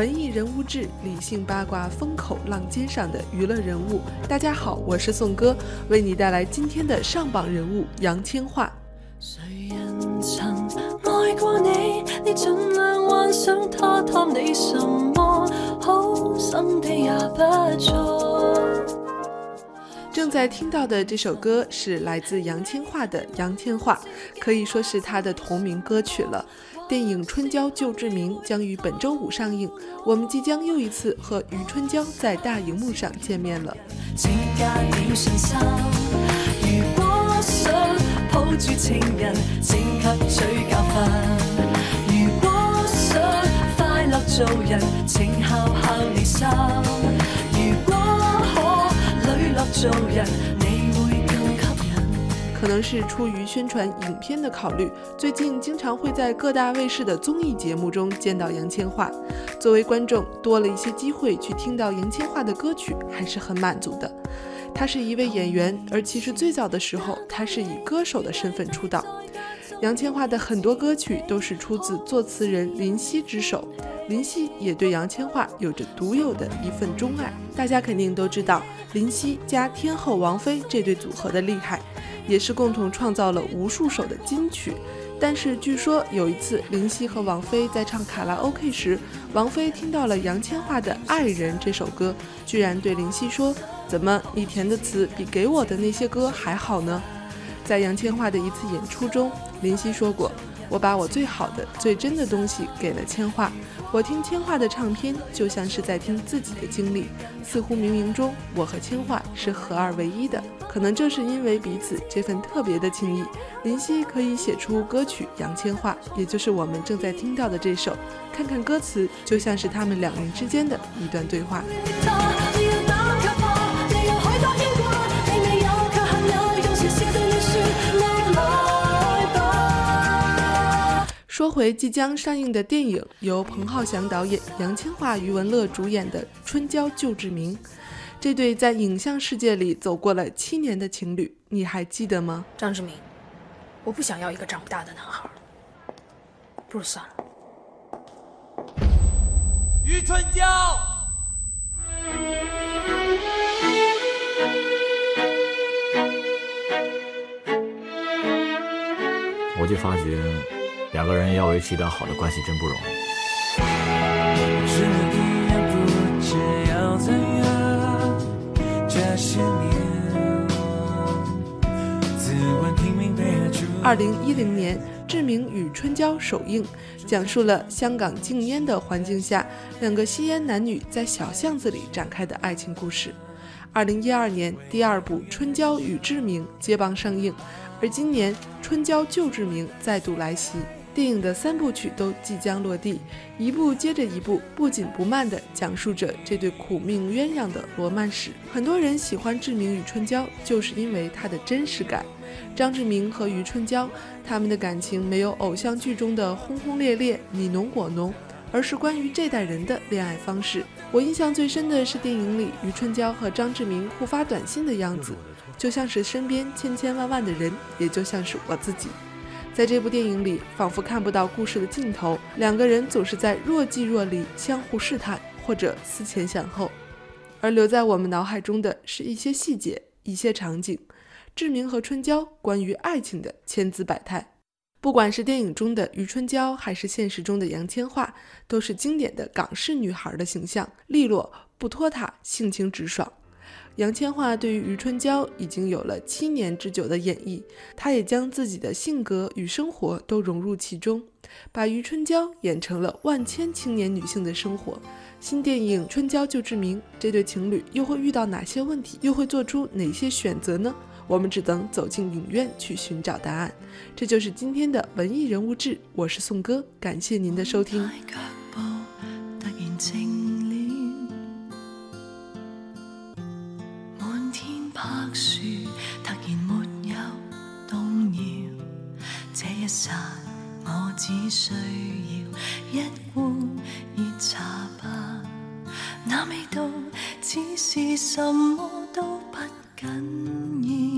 文艺人物志，理性八卦风口浪尖上的娱乐人物。大家好，我是宋哥，为你带来今天的上榜人物杨千嬅。谁人曾爱过你？你尽量幻想他贪你什么？好心地也不错。正在听到的这首歌是来自杨千嬅的《杨千嬅》，可以说是她的同名歌曲了。电影《春娇救志明》将于本周五上映，我们即将又一次和余春娇在大荧幕上见面了。如果想抱住情人，请吸取教训；如果想快乐做人，请孝孝你心；如果可磊落做人。可能是出于宣传影片的考虑，最近经常会在各大卫视的综艺节目中见到杨千嬅。作为观众，多了一些机会去听到杨千嬅的歌曲，还是很满足的。她是一位演员，而其实最早的时候，她是以歌手的身份出道。杨千嬅的很多歌曲都是出自作词人林夕之手，林夕也对杨千嬅有着独有的一份钟爱。大家肯定都知道林夕加天后王菲这对组合的厉害。也是共同创造了无数首的金曲，但是据说有一次林夕和王菲在唱卡拉 OK 时，王菲听到了杨千嬅的《爱人》这首歌，居然对林夕说：“怎么你填的词比给我的那些歌还好呢？”在杨千嬅的一次演出中，林夕说过。我把我最好的、最真的东西给了千嬅。我听千嬅的唱片，就像是在听自己的经历，似乎冥冥中我和千嬅是合二为一的。可能正是因为彼此这份特别的情谊，林夕可以写出歌曲《杨千嬅》，也就是我们正在听到的这首。看看歌词，就像是他们两人之间的一段对话。回即将上映的电影，由彭浩翔导演、杨千嬅、余文乐主演的《春娇救志明》，这对在影像世界里走过了七年的情侣，你还记得吗？张志明，我不想要一个长不大的男孩，不如算了。余春娇，我就发觉。两个人要维持一段好的关系真不容易。二零一零年，《志明与春娇》首映，讲述了香港禁烟的环境下，两个吸烟男女在小巷子里展开的爱情故事。二零一二年，第二部《春娇与志明》接棒上映，而今年《春娇救志明》再度来袭。电影的三部曲都即将落地，一部接着一部，不紧不慢地讲述着这对苦命鸳鸯的罗曼史。很多人喜欢志明与春娇，就是因为它的真实感。张志明和余春娇，他们的感情没有偶像剧中的轰轰烈烈、你侬我侬，而是关于这代人的恋爱方式。我印象最深的是电影里余春娇和张志明互发短信的样子，就像是身边千千万万的人，也就像是我自己。在这部电影里，仿佛看不到故事的尽头，两个人总是在若即若离，相互试探或者思前想后，而留在我们脑海中的是一些细节、一些场景。志明和春娇关于爱情的千姿百态，不管是电影中的余春娇，还是现实中的杨千嬅，都是经典的港式女孩的形象，利落不拖沓，性情直爽。杨千嬅对于余春娇已经有了七年之久的演绎，她也将自己的性格与生活都融入其中，把余春娇演成了万千青年女性的生活。新电影《春娇救志明》，这对情侣又会遇到哪些问题，又会做出哪些选择呢？我们只能走进影院去寻找答案。这就是今天的文艺人物志，我是宋哥，感谢您的收听。这一刹，我只需要一碗热茶吧，那味道只是什么都不紧要。